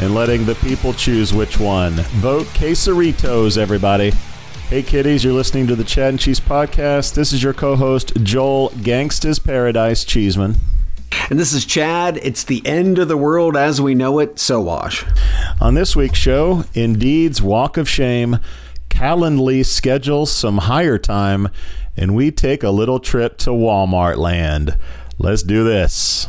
and letting the people choose which one. Vote Quesaritos, everybody. Hey, kiddies, you're listening to the Chad and Cheese podcast. This is your co host, Joel Gangsta's Paradise Cheeseman. And this is Chad. It's the end of the world as we know it, Sowash. On this week's show, Indeed's Walk of Shame, Calendly schedules some higher time, and we take a little trip to Walmart land. Let's do this.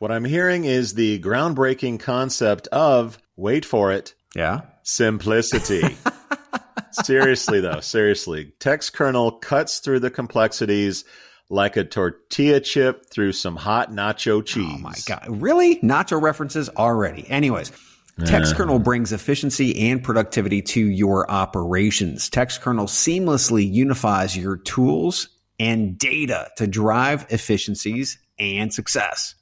What I'm hearing is the groundbreaking concept of, wait for it, Yeah. simplicity. seriously, though, seriously. Textkernel cuts through the complexities like a tortilla chip through some hot nacho cheese. Oh my God. Really? Nacho references already. Anyways. Textkernel brings efficiency and productivity to your operations. Textkernel seamlessly unifies your tools and data to drive efficiencies and success.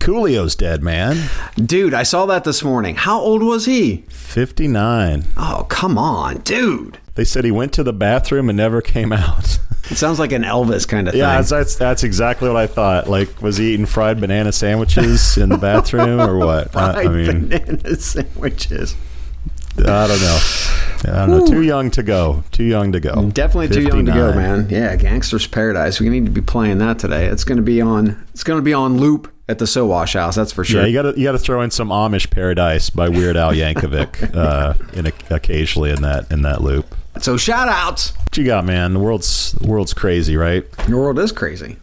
Coolio's dead, man. Dude, I saw that this morning. How old was he? 59. Oh, come on, dude. They said he went to the bathroom and never came out. It sounds like an Elvis kind of yeah, thing. that's, that's that's exactly what I thought. Like, was he eating fried banana sandwiches in the bathroom or what? I, Fried I mean, banana sandwiches. I don't know. I don't know. Too young to go. Too young to go. Definitely too young to go, man. Yeah, Gangster's Paradise. We need to be playing that today. It's going to be on. It's going to be on loop at the Sowash House. That's for sure. Yeah, you got to you got to throw in some Amish Paradise by Weird Al Yankovic uh, in a, occasionally in that in that loop. so shout outs. What you got, man? The world's the world's crazy, right? The world is crazy.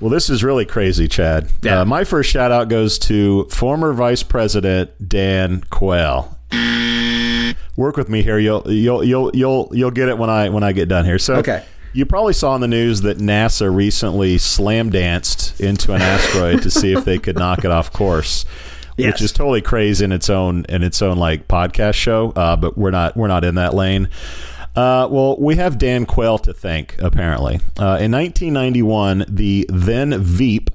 Well, this is really crazy, Chad. Yeah. Uh, my first shout out goes to former Vice President Dan Quayle. Work with me here. You'll you'll you'll you'll you'll get it when I when I get done here. So Okay. You probably saw in the news that NASA recently slam danced into an asteroid to see if they could knock it off course. Yes. Which is totally crazy in its own in its own like podcast show, uh, but we're not we're not in that lane. Uh, well, we have Dan Quayle to thank. Apparently, uh, in 1991, the then Veep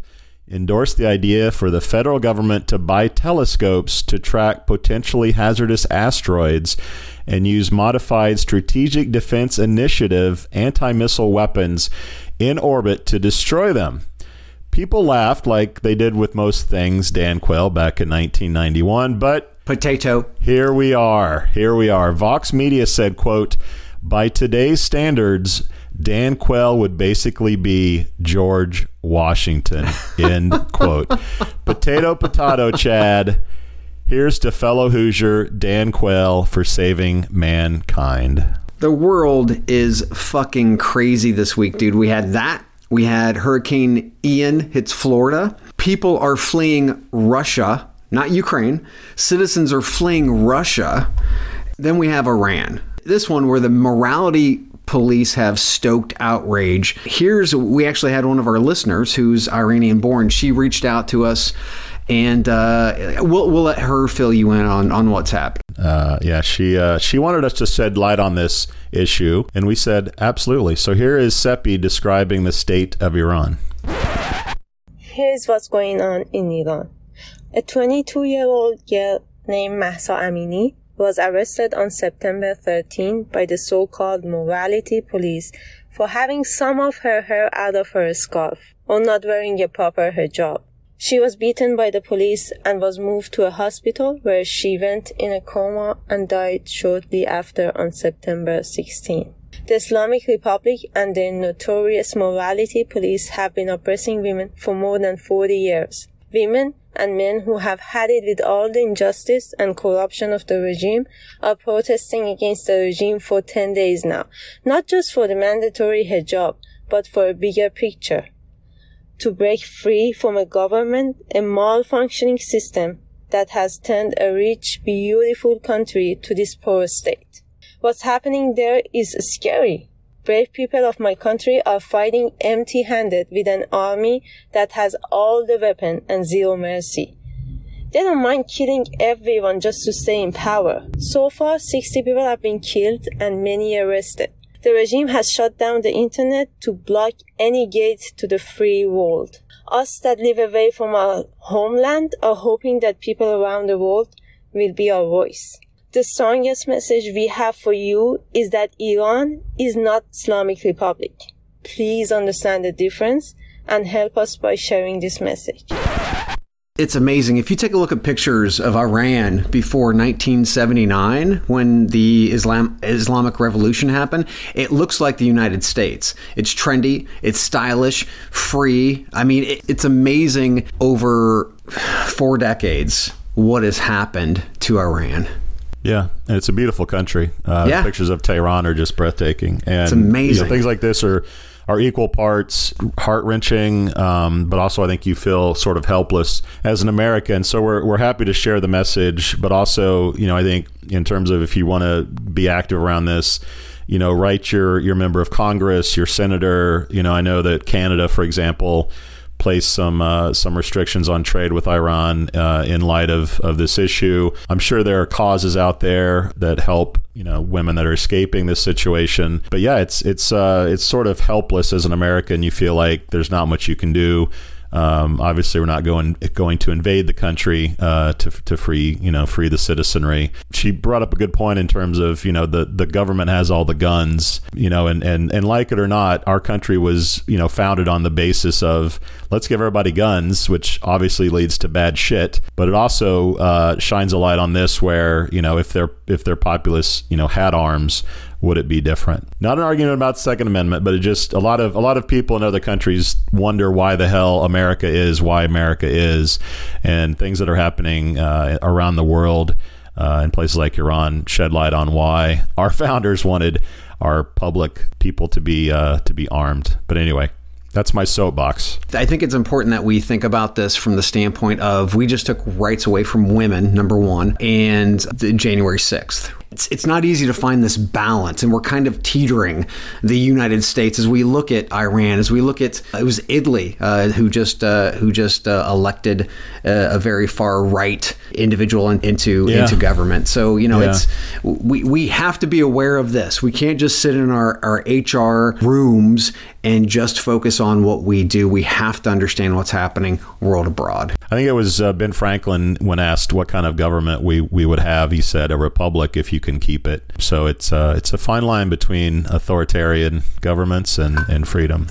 endorsed the idea for the federal government to buy telescopes to track potentially hazardous asteroids and use modified Strategic Defense Initiative anti missile weapons in orbit to destroy them. People laughed like they did with most things, Dan Quayle, back in 1991, but Potato. here we are. Here we are. Vox Media said, quote, by today's standards, Dan Quayle would basically be George Washington. End quote. Potato, potato, Chad. Here's to fellow Hoosier Dan Quayle for saving mankind. The world is fucking crazy this week, dude. We had that. We had Hurricane Ian hits Florida. People are fleeing Russia, not Ukraine. Citizens are fleeing Russia. Then we have Iran. This one where the morality police have stoked outrage. Here's we actually had one of our listeners who's Iranian born. She reached out to us and uh, we'll, we'll let her fill you in on, on what's happening. Uh, yeah, she uh, she wanted us to shed light on this issue, and we said absolutely. So here is Seppi describing the state of Iran. Here's what's going on in Iran. A 22 year old girl named Mahsa Amini was arrested on September 13 by the so called morality police for having some of her hair out of her scarf or not wearing a proper hijab. She was beaten by the police and was moved to a hospital where she went in a coma and died shortly after on September 16. The Islamic Republic and the notorious morality police have been oppressing women for more than 40 years. Women and men who have had it with all the injustice and corruption of the regime are protesting against the regime for 10 days now, not just for the mandatory hijab, but for a bigger picture to break free from a government, a malfunctioning system that has turned a rich, beautiful country to this poor state. What's happening there is scary. Brave people of my country are fighting empty handed with an army that has all the weapon and zero mercy. They don't mind killing everyone just to stay in power. So far, 60 people have been killed and many arrested. The regime has shut down the internet to block any gate to the free world. Us that live away from our homeland are hoping that people around the world will be our voice. The strongest message we have for you is that Iran is not Islamic Republic. Please understand the difference and help us by sharing this message. It's amazing. If you take a look at pictures of Iran before 1979, when the Islam Islamic Revolution happened, it looks like the United States. It's trendy, it's stylish, free. I mean, it, it's amazing over four decades what has happened to Iran. Yeah, and it's a beautiful country. Uh, Yeah. Pictures of Tehran are just breathtaking, and It's amazing. you know, things like this are are equal parts heart wrenching, um, but also I think you feel sort of helpless as an American. So we're we're happy to share the message, but also you know I think in terms of if you want to be active around this. You know, write your your member of Congress, your senator. You know, I know that Canada, for example, place some uh, some restrictions on trade with Iran uh, in light of, of this issue. I'm sure there are causes out there that help you know women that are escaping this situation. But yeah, it's it's uh, it's sort of helpless as an American. You feel like there's not much you can do. Um, obviously, we're not going going to invade the country uh, to, to free you know free the citizenry. She brought up a good point in terms of you know the, the government has all the guns you know and, and and like it or not, our country was you know founded on the basis of let's give everybody guns, which obviously leads to bad shit. But it also uh, shines a light on this where you know if their if their populace you know had arms would it be different? Not an argument about the Second Amendment, but it just a lot of a lot of people in other countries wonder why the hell America is why America is, and things that are happening uh, around the world uh, in places like Iran shed light on why our founders wanted our public people to be uh, to be armed. But anyway, that's my soapbox. I think it's important that we think about this from the standpoint of we just took rights away from women, number one, and January 6th. It's, it's not easy to find this balance, and we're kind of teetering the United States as we look at Iran, as we look at it was Italy uh, who just uh, who just uh, elected uh, a very far right individual in, into Yeah. into government. So you know, Yeah. it's we we have to be aware of this. We can't just sit in our our HR rooms and just focus on what we do. We have to understand what's happening world abroad. I think it was uh, Ben Franklin when asked what kind of government we, we would have. He said a republic if you can keep it. So it's uh, it's a fine line between authoritarian governments and, and freedom.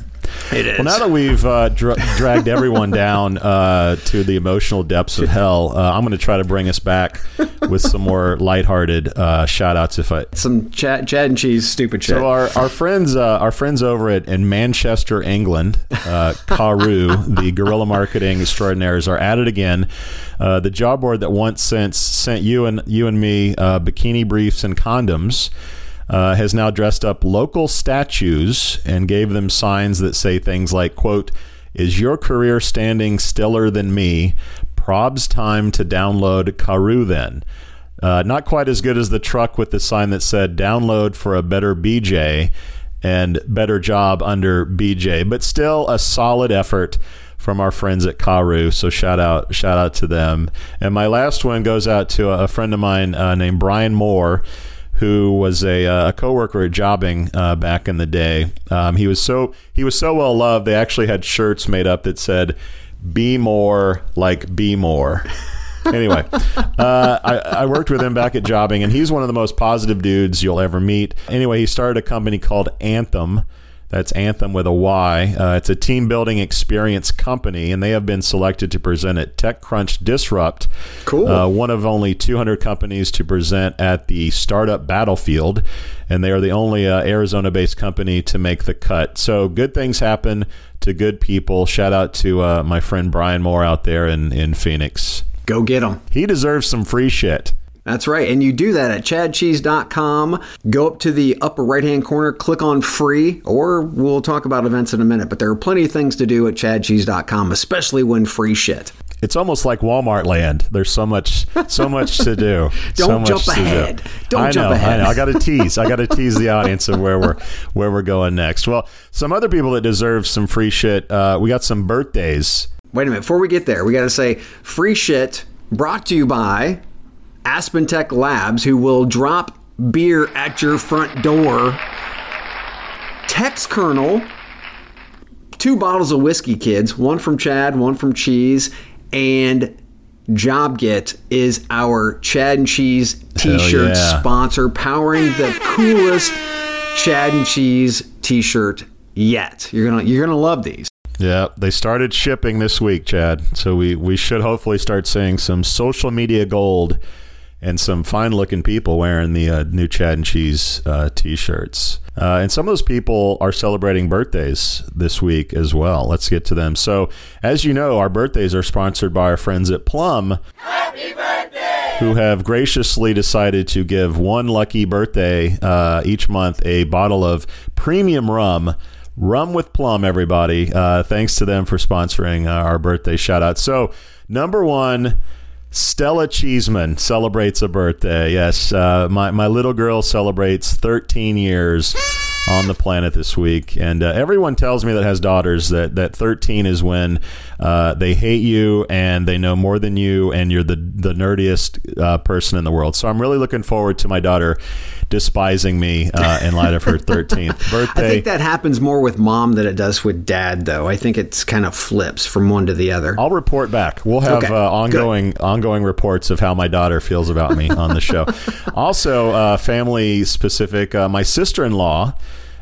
It is. Well, now that we've uh, dra- dragged everyone down uh, to the emotional depths of hell, uh, I'm going to try to bring us back with some more lighthearted uh, shout outs if I, some Chad, Chad and cheese stupid shit. so our, our friends uh, our friends over at in Manchester, England, uh, Karu, the guerrilla marketing extraordinaires, are at it again. Uh, the job board that once since sent you and you and me uh, bikini briefs and condoms. Uh, has now dressed up local statues and gave them signs that say things like quote is your career standing stiller than me probs time to download karu then uh, not quite as good as the truck with the sign that said download for a better BJ and better job under BJ, but still a solid effort from our friends at Karu. So shout out, shout out to them. And my last one goes out to a, friend of mine uh, named Brian Moore. Who was a, uh, a coworker at Jobing uh, back in the day? Um, he was so he was so well loved. They actually had shirts made up that said "Be more like Be more." anyway, uh, I, I worked with him back at Jobing, and he's one of the most positive dudes you'll ever meet. Anyway, he started a company called Anthym. That's Anthym with a Y. Uh, it's a team building experience company, and they have been selected to present at TechCrunch Disrupt. Cool. Uh, one of only 200 companies to present at the Startup Battlefield, and they are the only uh, Arizona based company to make the cut. So good things happen to good people. Shout out to uh, my friend Brian Moore out there in, in Phoenix. Go get him. He deserves some free shit. That's right. And you do that at chadcheese.com. Go up to the upper right hand corner, click on free, or we'll talk about events in a minute. But there are plenty of things to do at chadcheese.com, especially when free shit. It's almost like Walmart land. There's so much, so much to do. so Don't much jump to do. ahead. Don't I jump ahead. I know. I got to tease. I got to tease the audience of where we're where we're going next. Well, some other people that deserve some free shit. Uh, we got some birthdays. Wait a minute. Before we get there, we got to say free shit brought to you by Aspen Tech Labs, who will drop beer at your front door. Textkernel, two bottles of whiskey, kids, one from Chad, one from Cheese, and JobGet is our Chad and Cheese t-shirt yeah. sponsor, powering the coolest Chad and Cheese t-shirt yet. You're gonna you're gonna love these. Yeah, they started shipping this week, Chad. So we we should hopefully start seeing some social media gold and some fine looking people wearing the uh, new Chad and Cheese uh, t-shirts. Uh, and some of those people are celebrating birthdays this week as well. Let's get to them. So, as you know, our birthdays are sponsored by our friends at Plum. Who have graciously decided to give one lucky birthday uh, each month a bottle of premium rum. Rum with Plum, everybody. Uh, thanks to them for sponsoring uh, our birthday shout out. So, number one, Stella Cheeseman celebrates a birthday. Yes, uh, my, my little girl celebrates 13 years on the planet this week. And uh, everyone tells me that has daughters that, that 13 is when uh, they hate you and they know more than you and you're the, the nerdiest uh, person in the world. So I'm really looking forward to my daughter despising me uh, in light of her 13th birthday. I think that happens more with mom than it does with dad, though. I think it's kind of flips from one to the other. I'll report back. We'll have Okay, uh, ongoing ongoing reports of how my daughter feels about me on the show. also, uh, family specific. Uh, my sister in law.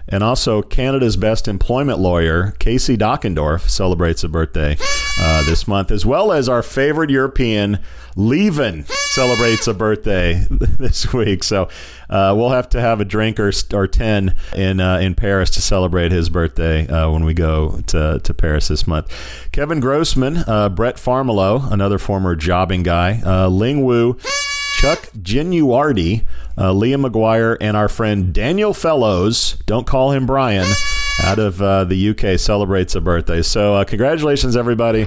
And also, Canada's best employment lawyer, Casey Dockendorf, celebrates a birthday uh, this month, as well as our favorite European, Leven, celebrates a birthday this week. So uh, we'll have to have a drink or, or 10 in, uh, in Paris to celebrate his birthday uh, when we go to, to Paris this month. Kevin Grossman, uh, Brett Farmelo, another former Jobing guy, uh, Ling Wu, Chuck Genuardi, uh, Liam McGuire, and our friend Daniel Fellows, don't call him Brian, out of uh, the UK, celebrates a birthday. So, uh, congratulations, everybody.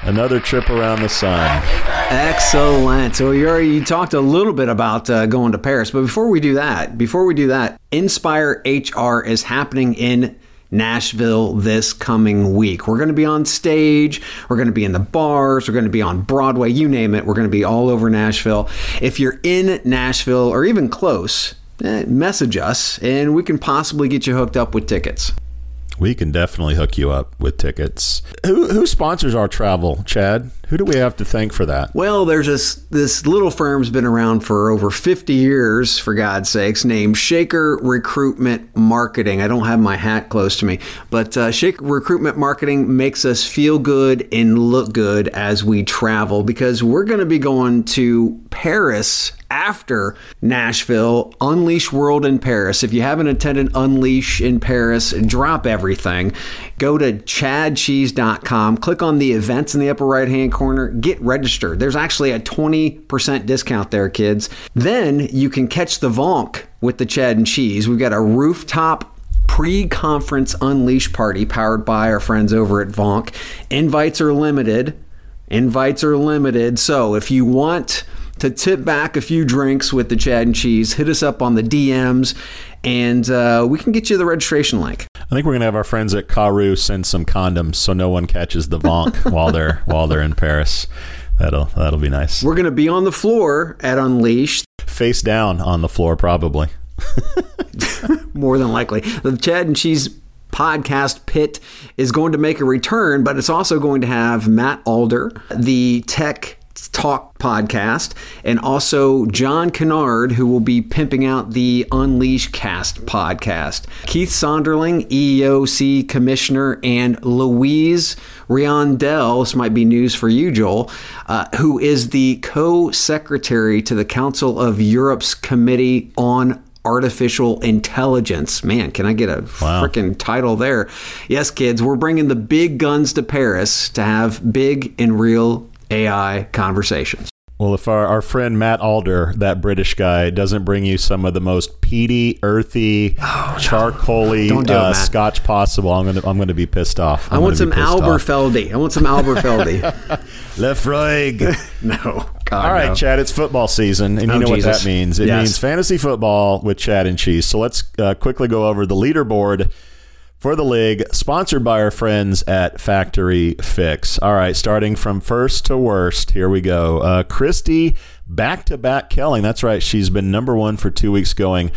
Another trip around the sun. Excellent. So you already talked a little bit about uh, going to Paris, but before we do that, before we do that, Inspire HR is happening in Nashville this coming week. We're going to be on stage, we're going to be in the bars, we're going to be on Broadway, you name it. We're going to be all over Nashville. If you're in Nashville or even close, eh, message us and we can possibly get you hooked up with tickets. We can definitely hook you up with tickets. Who, who sponsors our travel, Chad? Who do we have to thank for that? Well, there's this this little firm's been around for over 50 years, for God's sakes, named Shaker Recruitment Marketing. I don't have my hat close to me, but uh, Shaker Recruitment Marketing makes us feel good and look good as we travel because we're going to be going to Paris after Nashville, Unleash World in Paris. If you haven't attended Unleash in Paris, drop everything. Go to chadcheese.com, click on the events in the upper right hand corner, get registered. There's actually a 20% discount there, kids. Then you can catch the VONQ with the Chad and Cheese. We've got a rooftop pre conference Unleash party powered by our friends over at VONQ. Invites are limited. Invites are limited. So if you want to tip back a few drinks with the Chad and Cheese, hit us up on the DMs and uh, we can get you the registration link. I think we're gonna have our friends at Caru send some condoms so no one catches the VONQ while they're while they're in Paris. That'll that'll be nice. We're going to be on the floor at Unleashed, Face down on the floor, probably. more than likely. The Chad and Cheese podcast pit is going to make a return, but it's also going to have Matt Alder, the tech talk podcast, and also John Kennard, who will be pimping out the Unleash Cast podcast. Keith Sonderling, EEOC Commissioner, and Louise Riondell, this might be news for you, Joel, uh, who is the co secretary to the Council of Europe's Committee on artificial intelligence. Man, can I get a Wow. freaking title there? Yes, kids, we're bringing the big guns to Paris to have big and real AI conversations. Well, if our, our friend Matt Alder, that British guy, doesn't bring you some of the most peaty, earthy, charcoaly Don't do uh, scotch possible, I'm gonna I'm gonna be pissed off. I want some gonna be pissed off. Alberfeldy. I want some Alberfeldy. Laphroaig. no. God, All right, no. Chad, it's football season, and you Oh, know Jesus. what that means. It Yes. means fantasy football with Chad and Cheese. So let's uh, quickly go over the leaderboard for the league, sponsored by our friends at Factory Fix. All right, starting from first to worst, here we go. Uh, Christy, back to back Kelling. That's right, she's been number one for two weeks going.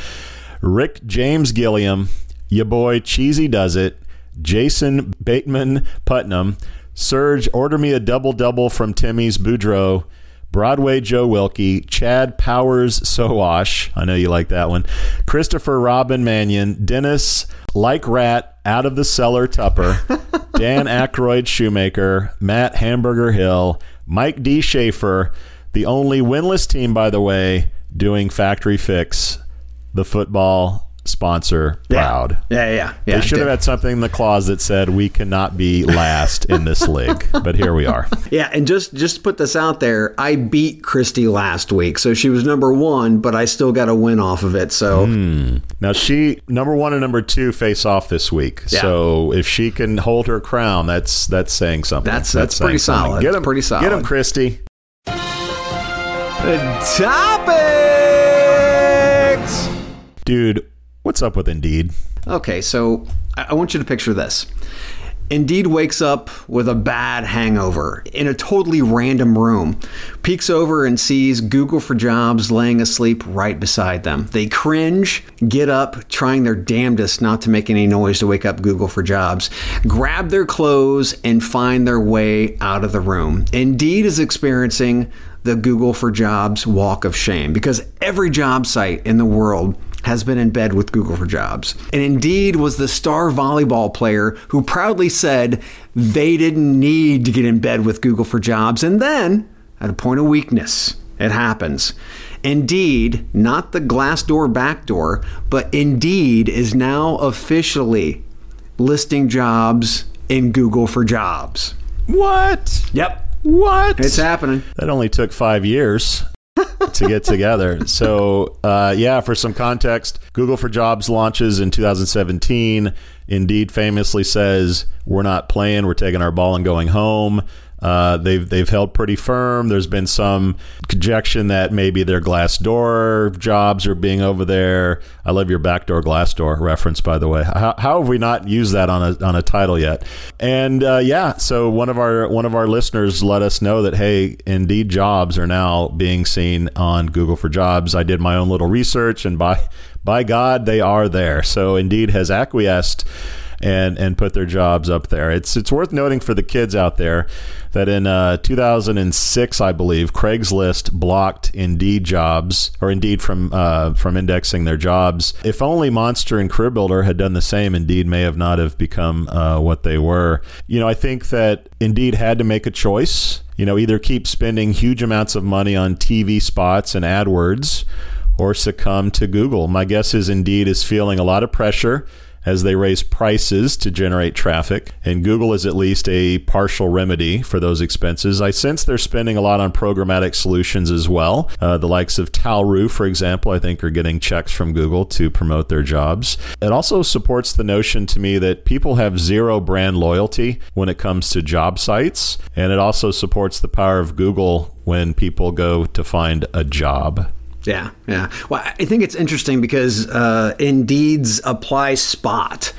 Rick James Gilliam, your boy Cheesy Does It, Jason Bateman Putnam, Serge, order me a double double from Timmy's Boudreaux. Broadway Joe Wilkie, Chad Powers Sowash, I know you like that one, Christopher Robin Mannion, Dennis Like Rat, Out of the Cellar Tupper, Dan Aykroyd Shoemaker, Matt Hamburger Hill, Mike D. Schaefer, the only winless team, by the way, doing Factory Fix, the football sponsor, proud. Yeah, yeah, yeah. They should have had something in the clause that said we cannot be last in this league, but here we are. Yeah, and just just to put this out there, I beat Christy last week, so she was number one, but I still got a win off of it. So Hmm. Now she number one and number two face off this week. Yeah. So if she can hold her crown, that's that's saying something. That's- that's saying pretty something. solid. Get That's him, pretty Get him, Christy. Christy. topics. Dude, what's up with Indeed? Okay, so I want you to picture this. Indeed wakes up with a bad hangover in a totally random room, peeks over and sees Google for Jobs laying asleep right beside them. They cringe, get up, trying their damnedest not to make any noise to wake up Google for Jobs, grab their clothes, and find their way out of the room. Indeed is experiencing the Google for Jobs walk of shame because every job site in the world has been in bed with Google for Jobs. And Indeed was the star volleyball player who proudly said they didn't need to get in bed with Google for Jobs. And then, at a point of weakness, it happens. Indeed, not the Glassdoor backdoor, but Indeed is now officially listing jobs in Google for Jobs. What? Yep, What? it's happening. That only took five years to get together. So, uh, yeah, for some context, Google for Jobs launches in 2017. Indeed famously says, We're not playing, we're taking our ball and going home. Uh, they've they've held pretty firm. There's been some conjecture that maybe their glass door jobs are being over there. I love your backdoor glass door reference, by the way. How, how have we not used that on a on a title yet? And uh, yeah, so one of our one of our listeners let us know that hey, Indeed jobs are now being seen on Google for Jobs. I did my own little research, and by by God, they are there. So Indeed has acquiesced and and put their jobs up there. It's it's worth noting for the kids out there that in uh, 2006, I believe, Craigslist blocked Indeed jobs or Indeed from uh, from indexing their jobs. If only Monster and Career Builder had done the same, Indeed may have not have become uh, what they were. You know, I think that Indeed had to make a choice. You know, either keep spending huge amounts of money on TV spots and AdWords or succumb to Google. My guess is Indeed is feeling a lot of pressure as they raise prices to generate traffic. And Google is at least a partial remedy for those expenses. I sense they're spending a lot on programmatic solutions as well. Uh, the likes of Talroo, for example, I think are getting checks from Google to promote their jobs. It also supports the notion to me that people have zero brand loyalty when it comes to job sites. And it also supports the power of Google when people go to find a job. Yeah, yeah. Well, I think it's interesting because uh, Indeed's apply spot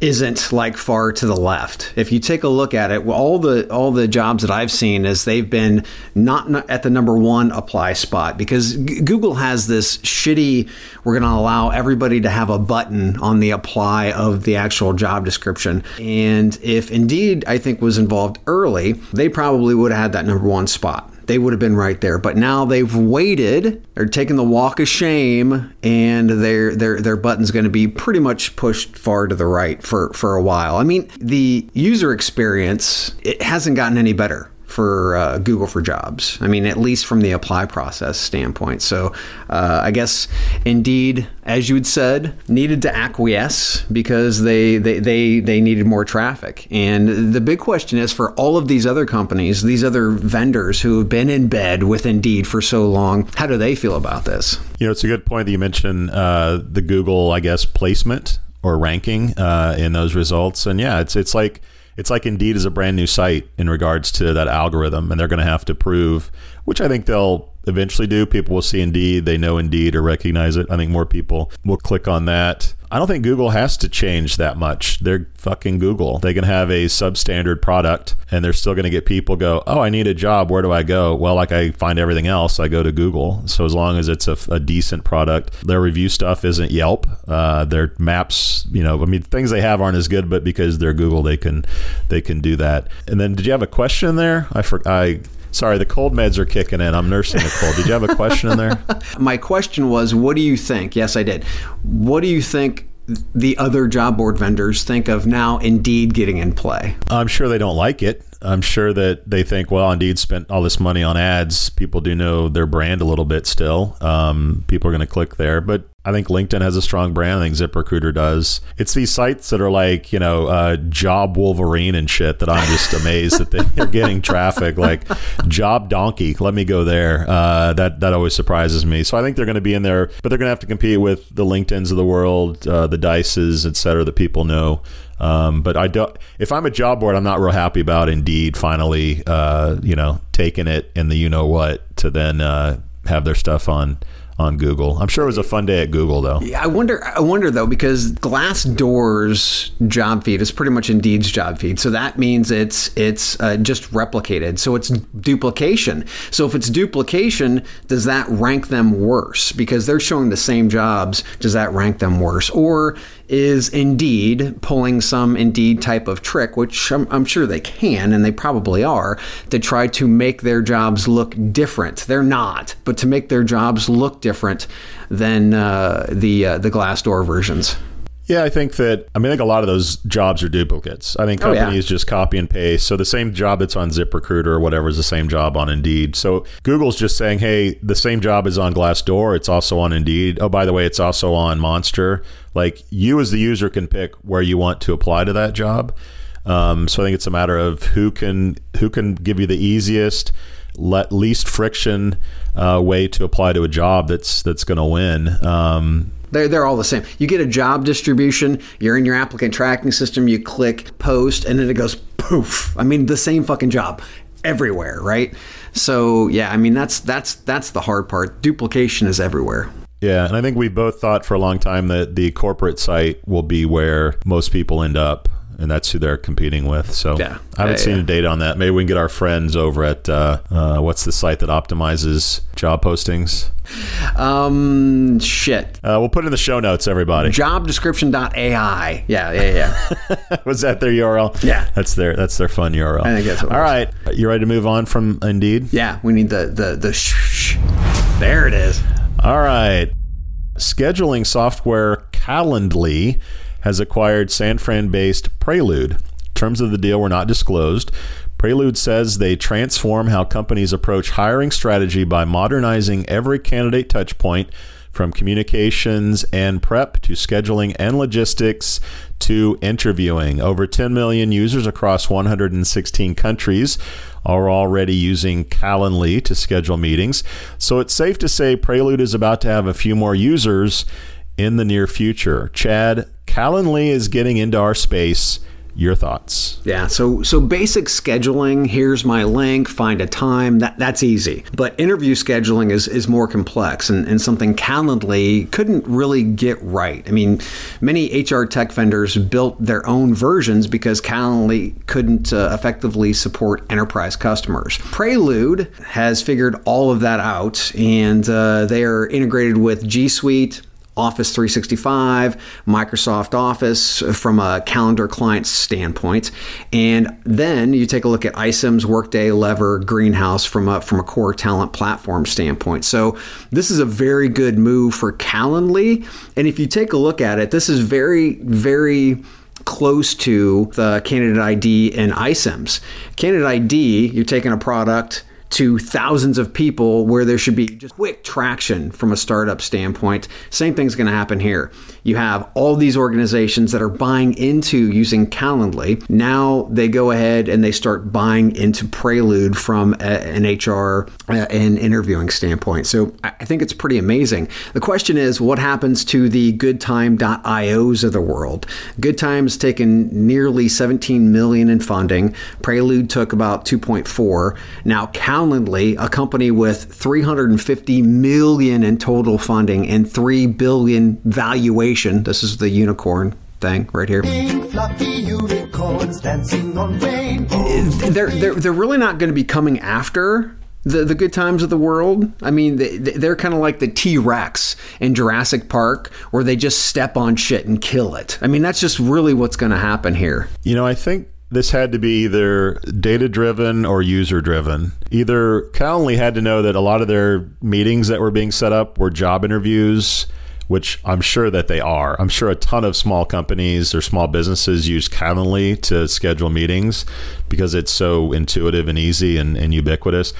isn't like far to the left. If you take a look at it, all the all the jobs that I've seen is they've been not at the number one apply spot because G- Google has this shitty. We're going to allow everybody to have a button on the apply of the actual job description, and if Indeed I think was involved early, they probably would have had that number one spot they would have been right there. But now they've waited, they're taking the walk of shame, and their their their button's going to be pretty much pushed far to the right for for a while. I mean, the user experience it hasn't gotten any better for uh, Google for Jobs. I mean, at least from the apply process standpoint. So uh, I guess Indeed, as you had said, needed to acquiesce because they, they, they, they needed more traffic. And the big question is for all of these other companies, these other vendors who have been in bed with Indeed for so long, how do they feel about this? You know, it's a good point that you mentioned uh, the Google, I guess, placement or ranking uh, in those results. And yeah, it's it's like it's like Indeed is a brand new site in regards to that algorithm, and they're going to have to prove, which I think they'll eventually do. People will see Indeed, they know Indeed or recognize it. I think more people will click on that. I don't think Google has to change that much. They're fucking Google. They can have a substandard product and they're still going to get people go, oh, I need a job. Where do I go? Well, like I find everything else, I go to Google. So as long as it's a, a decent product, their review stuff isn't Yelp. Uh, their maps, you know, I mean, things they have aren't as good, but because they're Google, they can they can do that. And then, did you have a question there? I for, I Sorry, the cold meds are kicking in. I'm nursing the cold. Did you have a question in there? My question was, what do you think? Yes, I did. What do you think the other job board vendors think of now Indeed getting in play? I'm sure they don't like it. I'm sure that they think, well, Indeed spent all this money on ads. People do know their brand a little bit still. Um, people are going to click there. But I think LinkedIn has a strong brand. I think ZipRecruiter does. It's these sites that are like, you know, uh, Job Wolverine and shit that I'm just amazed that they're getting traffic. Like Job Donkey, let me go there. Uh, that that always surprises me. So I think they're going to be in there, but they're going to have to compete with the LinkedIn's of the world, uh, the Dices, et cetera, that people know. Um, but I don't. If I'm a job board, I'm not real happy about Indeed finally, uh, you know, taking it in the you know what to then uh, have their stuff on on Google. I'm sure it was a fun day at Google, though. Yeah, I wonder. I wonder though because Glassdoor's job feed is pretty much Indeed's job feed, so that means it's it's uh, just replicated. So it's duplication. So if it's duplication, does that rank them worse because they're showing the same jobs? Does that rank them worse, or is Indeed pulling some Indeed type of trick, which I'm, I'm, sure they can and they probably are, to try to make their jobs look different. They're not, but to make their jobs look different than uh, the uh, the Glassdoor versions. Yeah, I think that I mean I think a lot of those jobs are duplicates. I think companies oh, yeah. just copy and paste. So the same job that's on ZipRecruiter or whatever is the same job on Indeed. So Google's just saying, hey, the same job is on Glassdoor. It's also on Indeed. Oh, by the way, it's also on Monster. Like you as the user can pick where you want to apply to that job. Um, so I think it's a matter of who can who can give you the easiest, let least friction uh, way to apply to a job that's that's going to win. Um, they're, they're all the same. You get a job distribution, you're in your applicant tracking system, you click post, and then it goes poof. I mean, the same fucking job everywhere, right? So yeah, I mean that's that's that's the hard part. Duplication is everywhere. Yeah, and I think we both thought for a long time that the corporate site will be where most people end up, and that's who they're competing with. So Yeah. I haven't Yeah, seen yeah. a date on that. Maybe we can get our friends over at uh, uh, what's the site that optimizes job postings? Um, shit. Uh, we'll put it in the show notes, everybody. Jobdescription.ai. Yeah, yeah, yeah. Was that their URL? Yeah. that's their that's their fun URL. I think that's what All right, you ready to move on from Indeed? yeah, we need the the the shh. shh. There it is. All right. Scheduling software Calendly has acquired San Fran based Prelude. Terms of the deal were not disclosed. Prelude says they transform how companies approach hiring strategy by modernizing every candidate touchpoint from communications and prep to scheduling and logistics to interviewing. Over 10 million users across 116 countries are already using Calendly to schedule meetings. So it's safe to say Prelude is about to have a few more users in the near future. Chad, Calendly is getting into our space. Your thoughts? Yeah, so so basic scheduling, here's my link, find a time, that that's easy. But interview scheduling is, is more complex and, and something Calendly couldn't really get right. I mean, many HR tech vendors built their own versions because Calendly couldn't uh, effectively support enterprise customers. Prelude has figured all of that out and uh, they are integrated with G Suite, Office 365, Microsoft Office uh, from a calendar client standpoint, and then you take a look at iCIMS, Workday, Lever, Greenhouse from a from a core talent platform standpoint. So this is a very good move for Calendly, and if you take a look at it, this is very very close to the candidate ID and iCIMS. Candidate ID, you're taking a product to thousands of people where there should be just quick traction from a startup standpoint. Same thing's going to happen here. You have all these organizations that are buying into using Calendly. Now they go ahead and they start buying into Prelude from an HR uh, and interviewing standpoint. So I I think it's pretty amazing. The question is, what happens to the GoodTime.ios of the world? GoodTime's taken nearly 17 million in funding. Prelude took about 2.4. Now Calendly, a company with 350 million in total funding and 3 billion valuation. This is the unicorn thing right here. Pink fluffy unicorns dancing on rainbows. they're they're they're really not going to be coming after the the good times of the world. I mean, they, they're kind of like the T Rex in Jurassic Park, where they just step on shit and kill it. I mean, that's just really what's going to happen here. You know, I think this had to be either data driven or user driven. Either Calendly had to know that a lot of their meetings that were being set up were job interviews, which I'm sure that they are. I'm sure a ton of small companies or small businesses use Calendly to schedule meetings because it's so intuitive and easy and, and ubiquitous.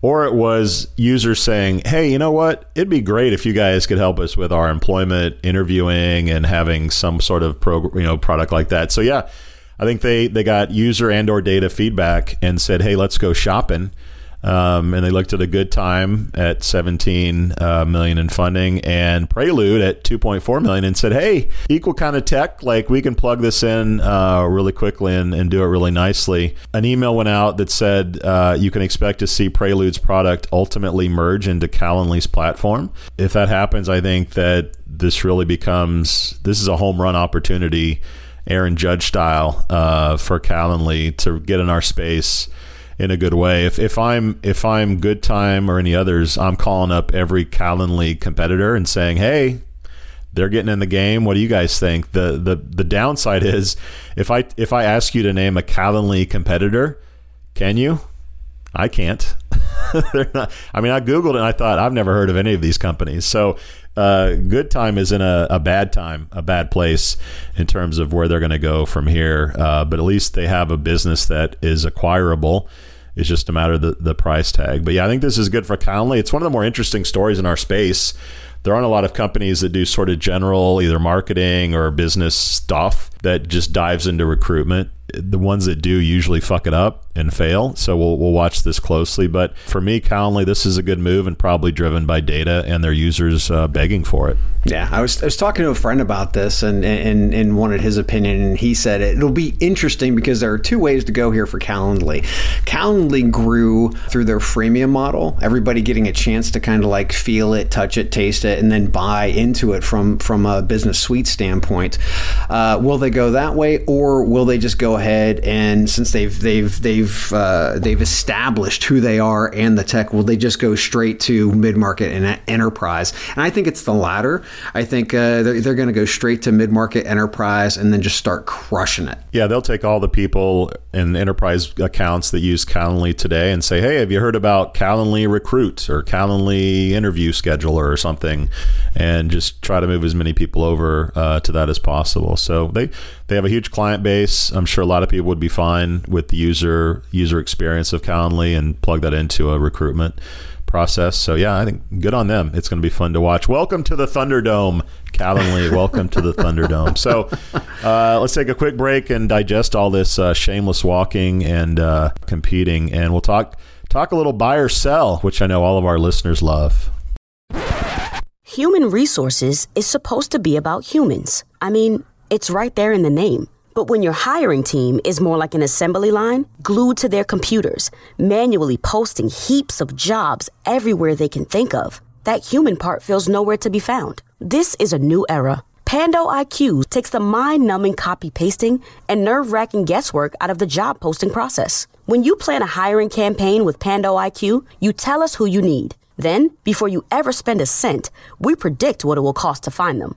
Or it was users saying, hey, you know what? It'd be great if you guys could help us with our employment interviewing and having some sort of prog- you know product like that. So yeah, I think they they got user and or data feedback and said, "Hey, let's go shopping." Um, and they looked at a good time at 17 uh, million in funding and Prelude at 2.4 million and said, "Hey, equal kind of tech. Like we can plug this in uh, really quickly and, and do it really nicely." An email went out that said uh, you can expect to see Prelude's product ultimately merge into Calendly's platform. If that happens, I think that this really becomes this is a home run opportunity Aaron Judge style uh, for Calendly to get in our space in a good way. If, if I'm if I'm GoodTime or any others, I'm calling up every Calendly competitor and saying, "Hey, they're getting in the game. What do you guys think?" The the the downside is if I if I ask you to name a Calendly competitor, can you? I can't. Not. I mean, I googled it and I thought I've never heard of any of these companies. So, uh, good time is in a, a bad time, a bad place in terms of where they're going to go from here. Uh, but at least they have a business that is acquirable. It's just a matter of the, the price tag. But yeah, I think this is good for Calendly. It's one of the more interesting stories in our space. There aren't a lot of companies that do sort of general either marketing or business stuff that just dives into recruitment. The ones that do usually fuck it up and fail. So we'll, we'll watch this closely. But for me, Calendly, this is a good move and probably driven by data and their users uh, begging for it. Yeah, I was, I was talking to a friend about this and, and, and wanted his opinion, and he said it'll be interesting because there are two ways to go here for Calendly. Calendly grew through their freemium model, everybody getting a chance to kind of like feel it, touch it, taste it, and then buy into it from, from a business suite standpoint. Uh, will they go that way, or will they just go ahead and since they've they've they've uh, they've established who they are and the tech, will they just go straight to mid market and enterprise? And I think it's the latter. I think uh, they're, they're going to go straight to mid market enterprise and then just start crushing it. Yeah, they'll take all the people in enterprise accounts that use Calendly today and say, "Hey, have you heard about Calendly Recruit or Calendly Interview Scheduler or something?" and just try to move as many people over uh, to that as possible. So they they have a huge client base. I'm sure a lot of people would be fine with the user user experience of Calendly and plug that into a recruitment process. So yeah, I think good on them. It's going to be fun to watch. Welcome to the Thunderdome, Calendly. welcome to the Thunderdome. So uh, let's take a quick break and digest all this uh, shameless walking and uh, competing, and we'll talk talk a little buy or sell, which I know all of our listeners love. Human resources is supposed to be about humans. I mean, it's right there in the name. But when your hiring team is more like an assembly line, glued to their computers, manually posting heaps of jobs everywhere they can think of, that human part feels nowhere to be found. This is a new era. Pando IQ takes the mind numbing copy pasting and nerve wracking guesswork out of the job posting process. When you plan a hiring campaign with Pando IQ, you tell us who you need then, before you ever spend a cent, we predict what it will cost to find them.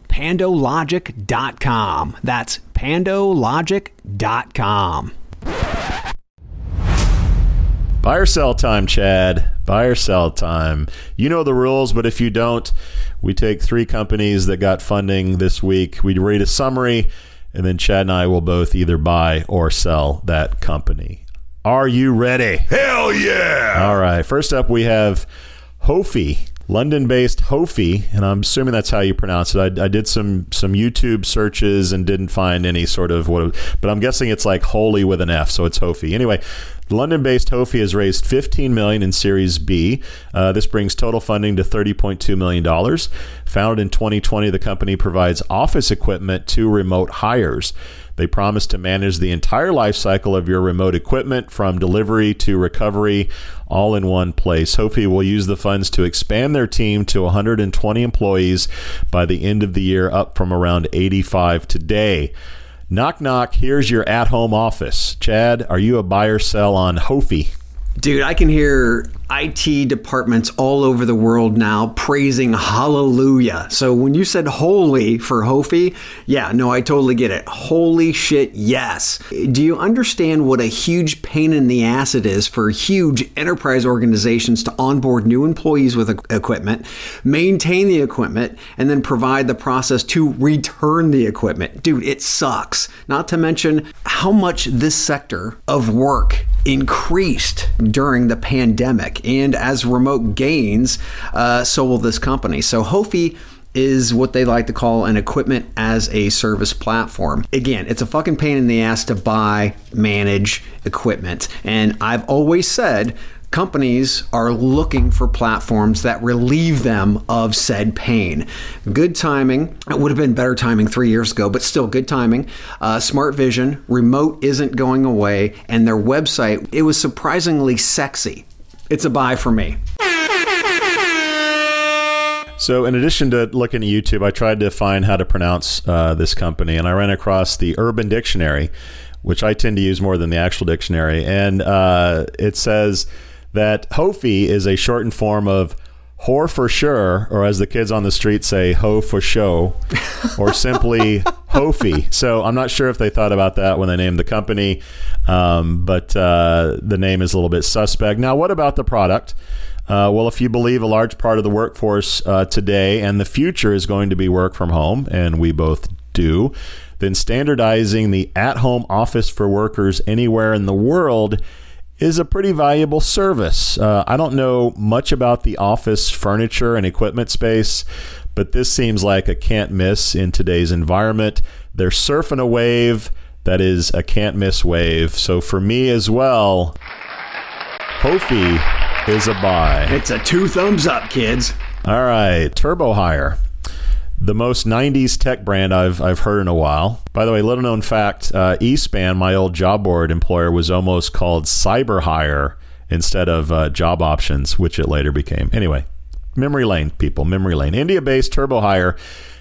pandologic.com. That's pandologic.com. Buy or sell time, Chad. Buy or sell time. You know the rules, but if you don't, we take three companies that got funding this week. We read a summary, and then Chad and I will both either buy or sell that company. Are you ready? Hell yeah! All right. First up, we have Hofy. London-based Hofy, and I'm assuming that's how you pronounce it. I, I, did some some YouTube searches and didn't find any sort of what, but I'm guessing it's like holy with an F, so it's Hofy. Anyway, London-based Hofy has raised 15 million in Series B. Uh, this brings total funding to 30.2 million dollars. Founded in 2020, the company provides office equipment to remote hires. They promise to manage the entire life cycle of your remote equipment from delivery to recovery all in one place. Hofy will use the funds to expand their team to 120 employees by the end of the year, up from around 85 today. Knock, knock. Here's your at home office. Chad, are you a buy or sell on Hofy? Dude, I can hear IT departments all over the world now praising hallelujah. So when you said holy for Hofy, yeah, no, I totally get it. Holy shit, yes. Do you understand what a huge pain in the ass it is for huge enterprise organizations to onboard new employees with equipment, maintain the equipment, and then provide the process to return the equipment? Dude, it sucks. Not to mention how much this sector of work increased during the pandemic. And as remote gains, uh, so will this company. So Hofy is what they like to call an equipment as a service platform. Again, it's a fucking pain in the ass to buy, manage equipment. And I've always said companies are looking for platforms that relieve them of said pain. Good timing. It would have been better timing three years ago, but still good timing. Uh, Smart Vision, remote isn't going away, and their website, it was surprisingly sexy. It's a buy for me. So, in addition to looking at YouTube, I tried to find how to pronounce uh, this company, and I ran across the Urban Dictionary, which I tend to use more than the actual dictionary. And uh, it says that Hofy is a shortened form of whore for sure, or as the kids on the street say, ho for show, or simply Hofi. So I'm not sure if they thought about that when they named the company, um, but uh, the name is a little bit suspect. Now, what about the product? Uh, well, if you believe a large part of the workforce uh, today and the future is going to be work from home, and we both do, then standardizing the at home office for workers anywhere in the world is a pretty valuable service. Uh, I don't know much about the office furniture and equipment space, but this seems like a can't miss in today's environment. They're surfing a wave that is a can't miss wave. So for me as well, Hofy is a buy. It's a two thumbs up, kids. All right, Turbo Hire the most 90s tech brand I've, I've heard in a while. By the way, little known fact uh, eSpan, my old job board employer, was almost called Cyber Hire instead of uh, Job Options, which it later became. Anyway, memory lane, people, memory lane. India based Turbo Hire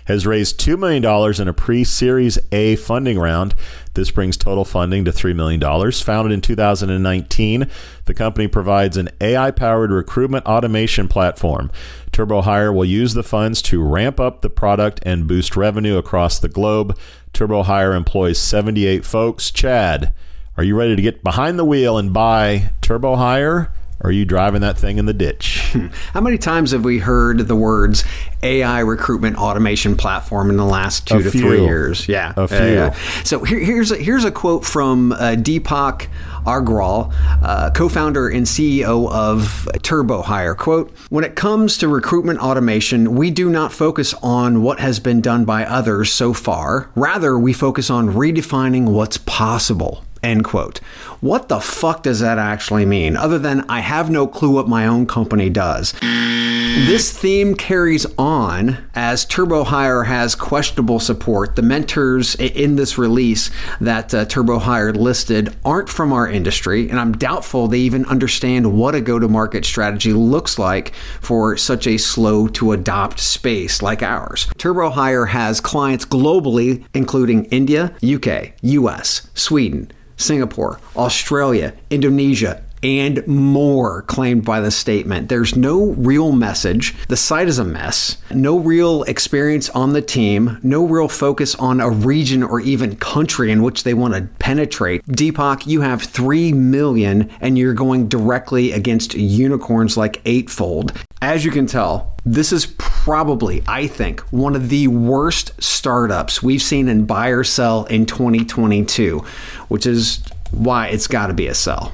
has raised $2 million in a pre Series A funding round. This brings total funding to $3 million. Founded in 2019, the company provides an AI powered recruitment automation platform. Turbo Hire will use the funds to ramp up the product and boost revenue across the globe. Turbo Hire employs 78 folks. Chad, are you ready to get behind the wheel and buy Turbo Hire? Or are you driving that thing in the ditch? How many times have we heard the words AI recruitment automation platform in the last two A to few. three years? Yeah, A few. Yeah. So here, here's a, here's a quote from uh, Deepak Agrawal, uh, co-founder and CEO of Turbo Hire. Quote: When it comes to recruitment automation, we do not focus on what has been done by others so far. Rather, we focus on redefining what's possible. End quote. What the fuck does that actually mean? Other than I have no clue what my own company does. This theme carries on as Turbo Hire has questionable support. The mentors in this release that uh, Turbo Hire listed aren't from our industry, and I'm doubtful they even understand what a go to market strategy looks like for such a slow to adopt space like ours. Turbo Hire has clients globally, including India, UK, US, Sweden, Singapore, Australia, Indonesia, and more claimed by the statement. There's no real message. The site is a mess. No real experience on the team. No real focus on a region or even country in which they want to penetrate. Deepak, you have 3 million and you're going directly against unicorns like Eightfold. As you can tell, this is probably, I think, one of the worst startups we've seen in buy or sell in 2022, which is why it's got to be a sell.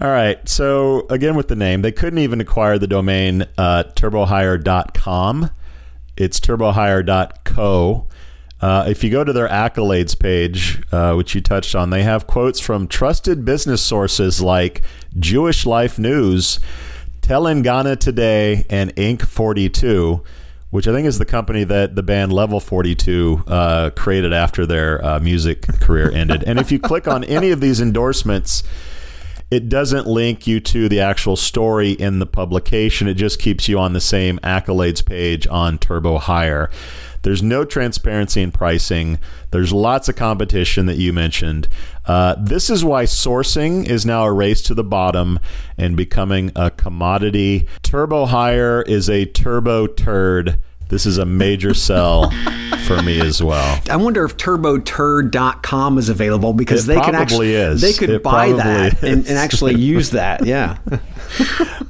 All right. So again, with the name, they couldn't even acquire the domain uh, turbohire.com. It's turbohire.co. Uh, if you go to their accolades page, uh, which you touched on, they have quotes from trusted business sources like Jewish Life News, Telangana Today, and Inc. 42, which I think is the company that the band Level 42 uh, created after their uh, music career ended. And if you click on any of these endorsements, it doesn't link you to the actual story in the publication. It just keeps you on the same accolades page on Turbo Hire. There's no transparency in pricing. There's lots of competition that you mentioned. Uh, this is why sourcing is now a race to the bottom and becoming a commodity. Turbo Hire is a turbo turd. This is a major sell for me as well. I wonder if turboturd.com is available because It they could actually is. they could It buy that and, and actually use that. Yeah.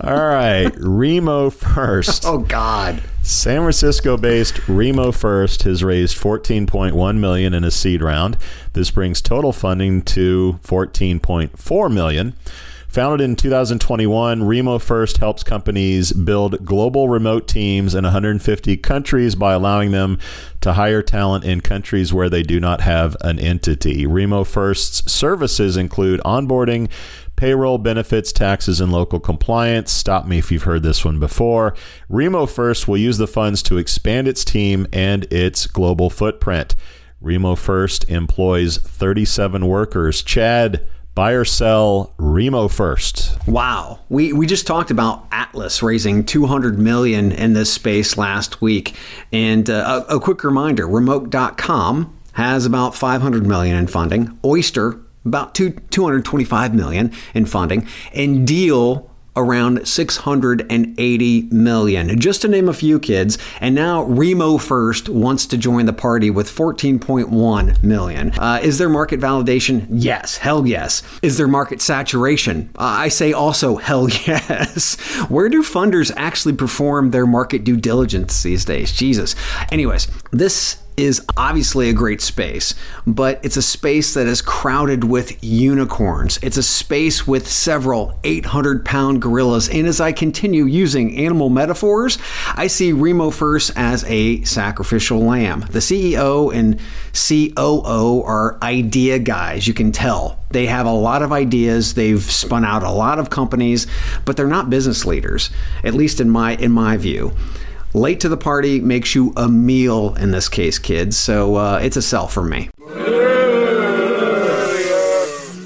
All right, Remo first. oh God. San Francisco-based Remo First has raised 14.1 million in a seed round. This brings total funding to 14.4 million. Founded in 2021, Remo First helps companies build global remote teams in 150 countries by allowing them to hire talent in countries where they do not have an entity. Remo First's services include onboarding, payroll, benefits, taxes, and local compliance. Stop me if you've heard this one before. Remo First will use the funds to expand its team and its global footprint. Remo First employs 37 workers. Chad, buy or sell Remo First. Wow. We we just talked about Atlas raising 200 million in this space last week. And uh, a, a quick reminder, remote.com has about 500 million in funding. Oyster about two, 225 million in funding and Deel around 680 million, just to name a few kids. And now Remo First wants to join the party with 14.1 million. Uh, is there market validation? Yes, hell yes. Is there market saturation? Uh, I say also hell yes. Where do funders actually perform their market due diligence these days? Jesus. Anyways, this is obviously a great space, but it's a space that is crowded with unicorns. It's a space with several 800 pound gorillas. And as I continue using animal metaphors, I see Remo First as a sacrificial lamb. The CEO and COO are idea guys, you can tell. They have a lot of ideas, they've spun out a lot of companies, but they're not business leaders, at least in my in my view. Late to the party makes you a meal in this case, kids. So uh, it's a sell for me.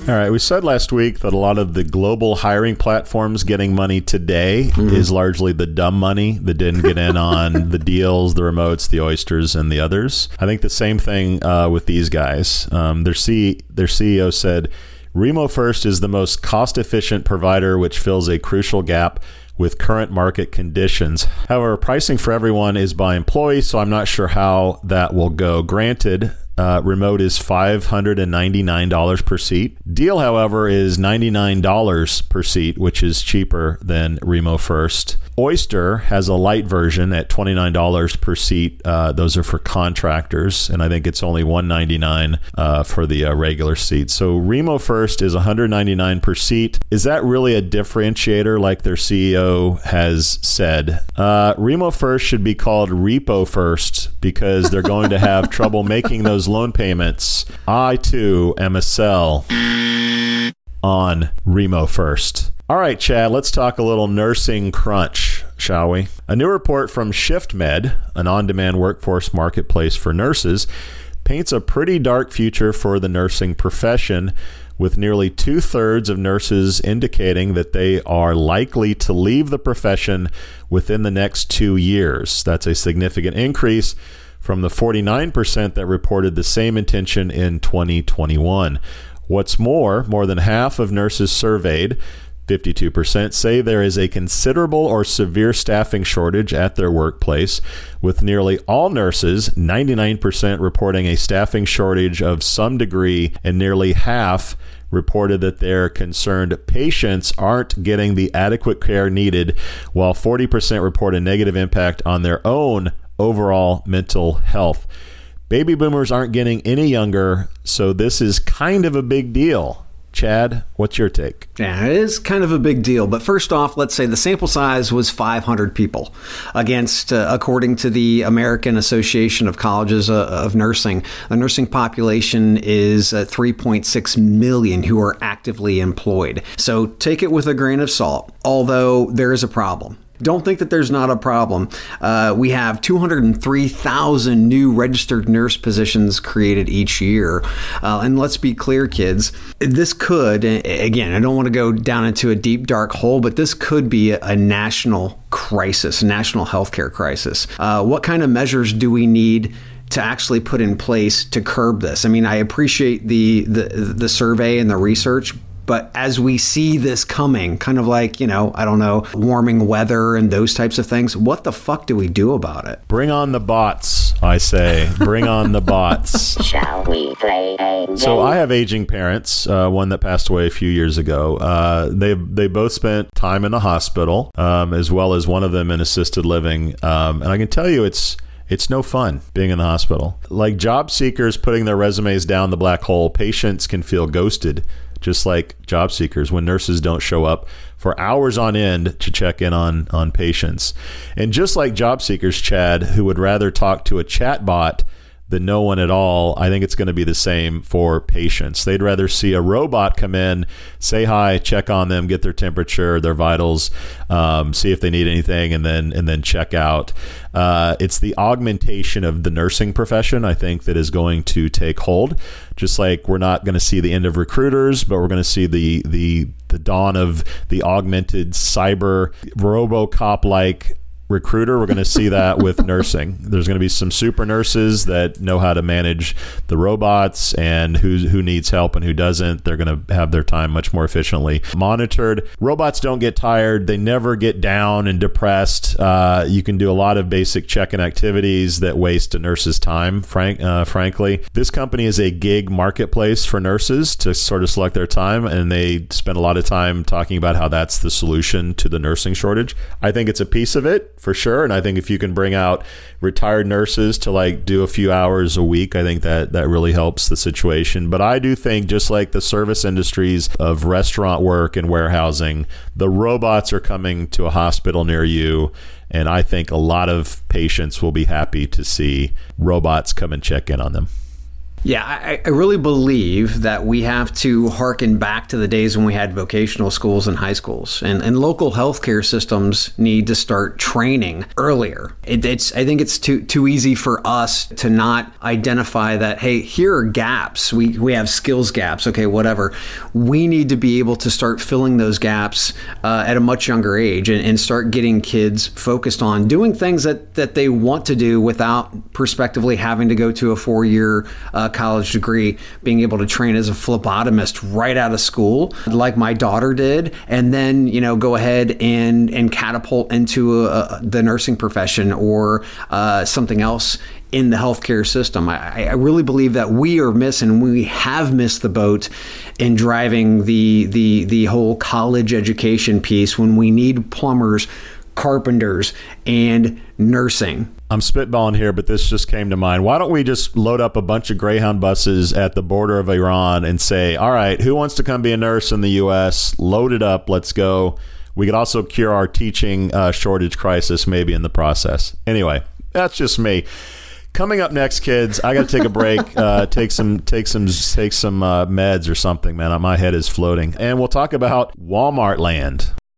All right, we said last week that a lot of the global hiring platforms getting money today mm-hmm. is largely the dumb money that didn't get in on the deals, the remotes, the oysters, and the others. I think the same thing uh, with these guys. Um, their C their CEO said, "Remo First is the most cost efficient provider, which fills a crucial gap." With current market conditions. However, pricing for everyone is by employee, so I'm not sure how that will go. Granted, uh, remote is $599 per seat. Deel, however, is $99 per seat, which is cheaper than Remo First. Oyster has a light version at $29 per seat. Uh, those are for contractors, and I think it's only 199 uh, for the uh, regular seat. So Remo First is 199 per seat. Is that really a differentiator like their CEO has said? Uh, Remo First should be called Repo First because they're going to have trouble making those loan payments. I too am a sell on Remo First. All right, Chad, let's talk a little nursing crunch, shall we? A new report from ShiftMed, an on demand workforce marketplace for nurses, paints a pretty dark future for the nursing profession, with nearly two thirds of nurses indicating that they are likely to leave the profession within the next two years. That's a significant increase from the 49% that reported the same intention in 2021. What's more, more than half of nurses surveyed 52% say there is a considerable or severe staffing shortage at their workplace, with nearly all nurses, 99%, reporting a staffing shortage of some degree, and nearly half reported that they're concerned patients aren't getting the adequate care needed, while 40% report a negative impact on their own overall mental health. Baby boomers aren't getting any younger, so this is kind of a big deal. Chad, what's your take? Yeah, it is kind of a big deal. But first off, let's say the sample size was 500 people against, uh, according to the American Association of Colleges uh, of Nursing, the nursing population is uh, 3.6 million who are actively employed. So take it with a grain of salt, although there is a problem don't think that there's not a problem. Uh, we have 203,000 new registered nurse positions created each year. Uh, and let's be clear, kids, this could, again, I don't want to go down into a deep, dark hole, but this could be a, national crisis, national healthcare crisis. Uh, what kind of measures do we need? to actually put in place to curb this. I mean, I appreciate the the, the survey and the research, but as we see this coming, kind of like, you know, I don't know, warming weather and those types of things, what the fuck do we do about it? Bring on the bots, I say. Bring on the bots. Shall we play a game? So I have aging parents, uh, one that passed away a few years ago. Uh, they they both spent time in the hospital, um, as well as one of them in assisted living. Um, and I can tell you it's it's no fun being in the hospital. Like job seekers putting their resumes down the black hole, patients can feel ghosted just like job seekers when nurses don't show up for hours on end to check in on on patients. And just like job seekers, Chad, who would rather talk to a chatbot than no one at all, I think it's going to be the same for patients. They'd rather see a robot come in, say hi, check on them, get their temperature, their vitals, um, see if they need anything, and then and then check out. Uh, it's the augmentation of the nursing profession, I think, that is going to take hold. Just like we're not going to see the end of recruiters, but we're going to see the the the dawn of the augmented cyber RoboCop like recruiter, we're going to see that with nursing. There's going to be some super nurses that know how to manage the robots and who who needs help and who doesn't. They're going to have their time much more efficiently monitored. Robots don't get tired. They never get down and depressed. Uh, you can do a lot of basic check-in activities that waste a nurse's time. Frank, uh, frankly, this company is a gig marketplace for nurses to sort of select their time, and they spend a lot of time talking about how that's the solution to the nursing shortage. I think it's a piece of it for sure. And I think if you can bring out retired nurses to like do a few hours a week, I think that that really helps the situation. But I do think just like the service industries of restaurant work and warehousing, the robots are coming to a hospital near you. And I think a lot of patients will be happy to see robots come and check in on them. Yeah, I, I, really believe that we have to harken back to the days when we had vocational schools and high schools, and, and local healthcare systems need to start training earlier. It, it's I think it's too too easy for us to not identify that. Hey, here are gaps. We we have skills gaps. Okay, whatever. We need to be able to start filling those gaps uh, at a much younger age and, and start getting kids focused on doing things that that they want to do without prospectively having to go to a four year. Uh, college degree, being able to train as a phlebotomist right out of school, like my daughter did, and then you know go ahead and and catapult into a, the nursing profession or uh, something else in the healthcare system. I, I, really believe that we are missing, we have missed the boat in driving the the the whole college education piece when we need plumbers, carpenters, and nursing. I'm spitballing here, but this just came to mind. Why don't we just load up a bunch of Greyhound buses at the border of Iran and say, all right, who wants to come be a nurse in the U.S.? Load it up. Let's go. We could also cure our teaching uh, shortage crisis maybe in the process. Anyway, that's just me. Coming up next, kids, I got to take a break, uh, take some, take some, take some uh, meds or something. Man, my head is floating, and we'll talk about Walmart Land.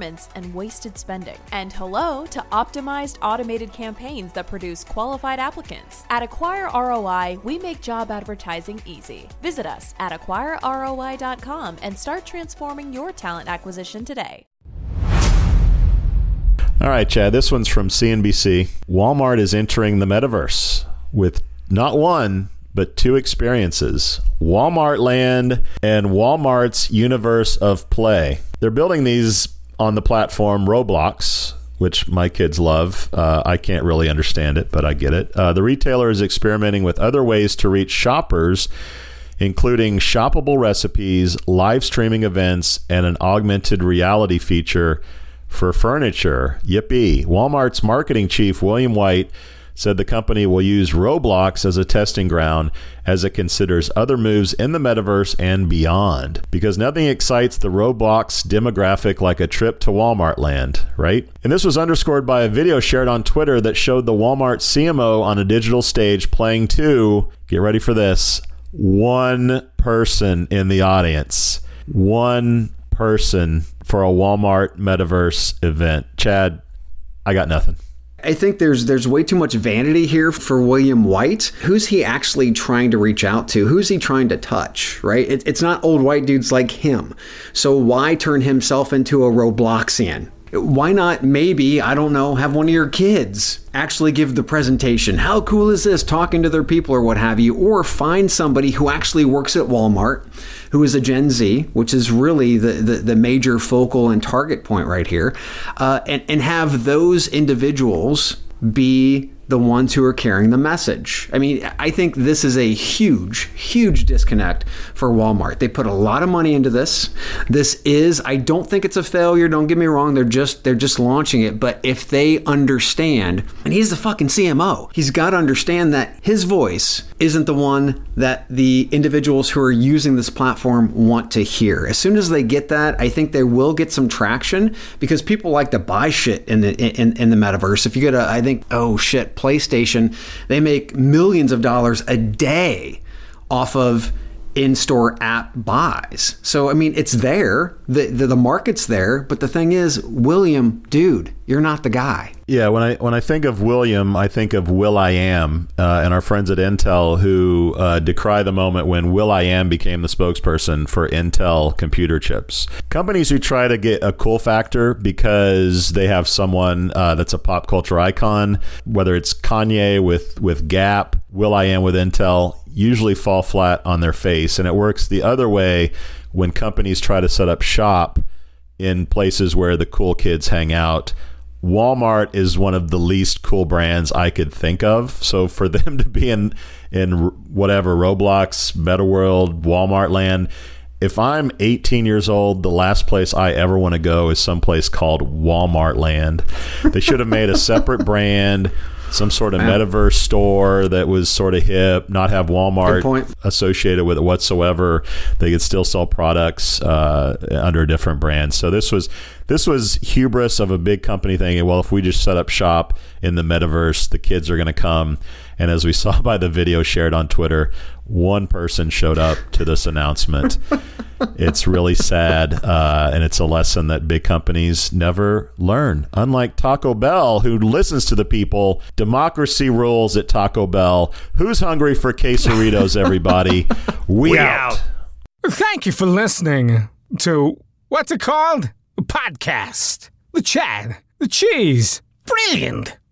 performance and wasted spending. And hello to optimized automated campaigns that produce qualified applicants. At Acquire ROI, we make job advertising easy. Visit us at acquireroi.com and start transforming your talent acquisition today. All right, Chad, this one's from CNBC. Walmart is entering the metaverse with not one, but two experiences Walmart Land and Walmart's Universe of Play. They're building these on the platform Roblox, which my kids love. Uh, I can't really understand it, but I get it. Uh, the retailer is experimenting with other ways to reach shoppers, including shoppable recipes, live streaming events, and an augmented reality feature for furniture. Yippee. Walmart's marketing chief, William White, said the company will use Roblox as a testing ground as it considers other moves in the metaverse and beyond. Because nothing excites the Roblox demographic like a trip to Walmart land, right? And this was underscored by a video shared on Twitter that showed the Walmart CMO on a digital stage playing to, get ready for this, one person in the audience. One person for a Walmart metaverse event. Chad, I got nothing. I think there's there's way too much vanity here for William White. Who's he actually trying to reach out to? Who's he trying to touch? Right? It, it's not old white dudes like him. So why turn himself into a Robloxian? Why not maybe, I don't know, have one of your kids actually give the presentation? How cool is this talking to their people or what have you? Or find somebody who actually works at Walmart who is a Gen Z, which is really the, the, the major focal and target point right here, uh, and, and have those individuals be the ones who are carrying the message. I mean, I think this is a huge, huge disconnect for Walmart. They put a lot of money into this. This is, I don't think it's a failure. Don't get me wrong. They're just, they're just launching it. But if they understand, and he's the fucking CMO, he's got to understand that his voice isn't the one that the individuals who are using this platform want to hear. As soon as they get that, I think they will get some traction because people like to buy shit in the in, in the metaverse. If you go to, I think, oh shit, PlayStation, they make millions of dollars a day off of in-store app buys. So I mean, it's there. The, the, the market's there, but the thing is, William, dude, you're not the guy. Yeah, when I when I think of William, I think of will.i.am uh, and our friends at Intel who uh, decry the moment when Will I Am became the spokesperson for Intel computer chips. Companies who try to get a cool factor because they have someone uh, that's a pop culture icon, whether it's Kanye with with Gap, Will I Am with Intel, usually fall flat on their face, and it works the other way when companies try to set up shop in places where the cool kids hang out Walmart is one of the least cool brands I could think of. So for them to be in in whatever Roblox, Meta World, Walmart land, if I'm 18 years old, the last place I ever want to go is someplace called Walmart Land. They should have made a separate brand some sort of metaverse store that was sort of hip, not have Walmart associated with it whatsoever. They could still sell products uh, under a different brand. So this was this was hubris of a big company thinking, well, if we just set up shop in the metaverse, the kids are going to come. And as we saw by the video shared on Twitter, one person showed up to this announcement. it's really sad, uh, and it's a lesson that big companies never learn. Unlike Taco Bell, who listens to the people, democracy rules at Taco Bell. Who's hungry for quesaritos, everybody? We, We out. out. Thank you for listening to what's it called? A podcast. The Chad. The Cheese. Brilliant.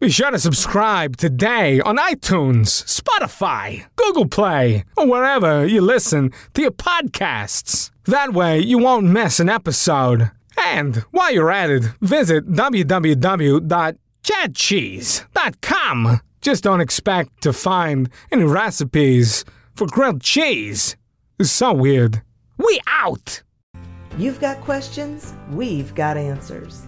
be sure to subscribe today on iTunes, Spotify, Google Play, or wherever you listen to your podcasts. That way you won't miss an episode. And while you're at it, visit www.chadcheese.com. Just don't expect to find any recipes for grilled cheese. It's so weird. We out! You've got questions, we've got answers.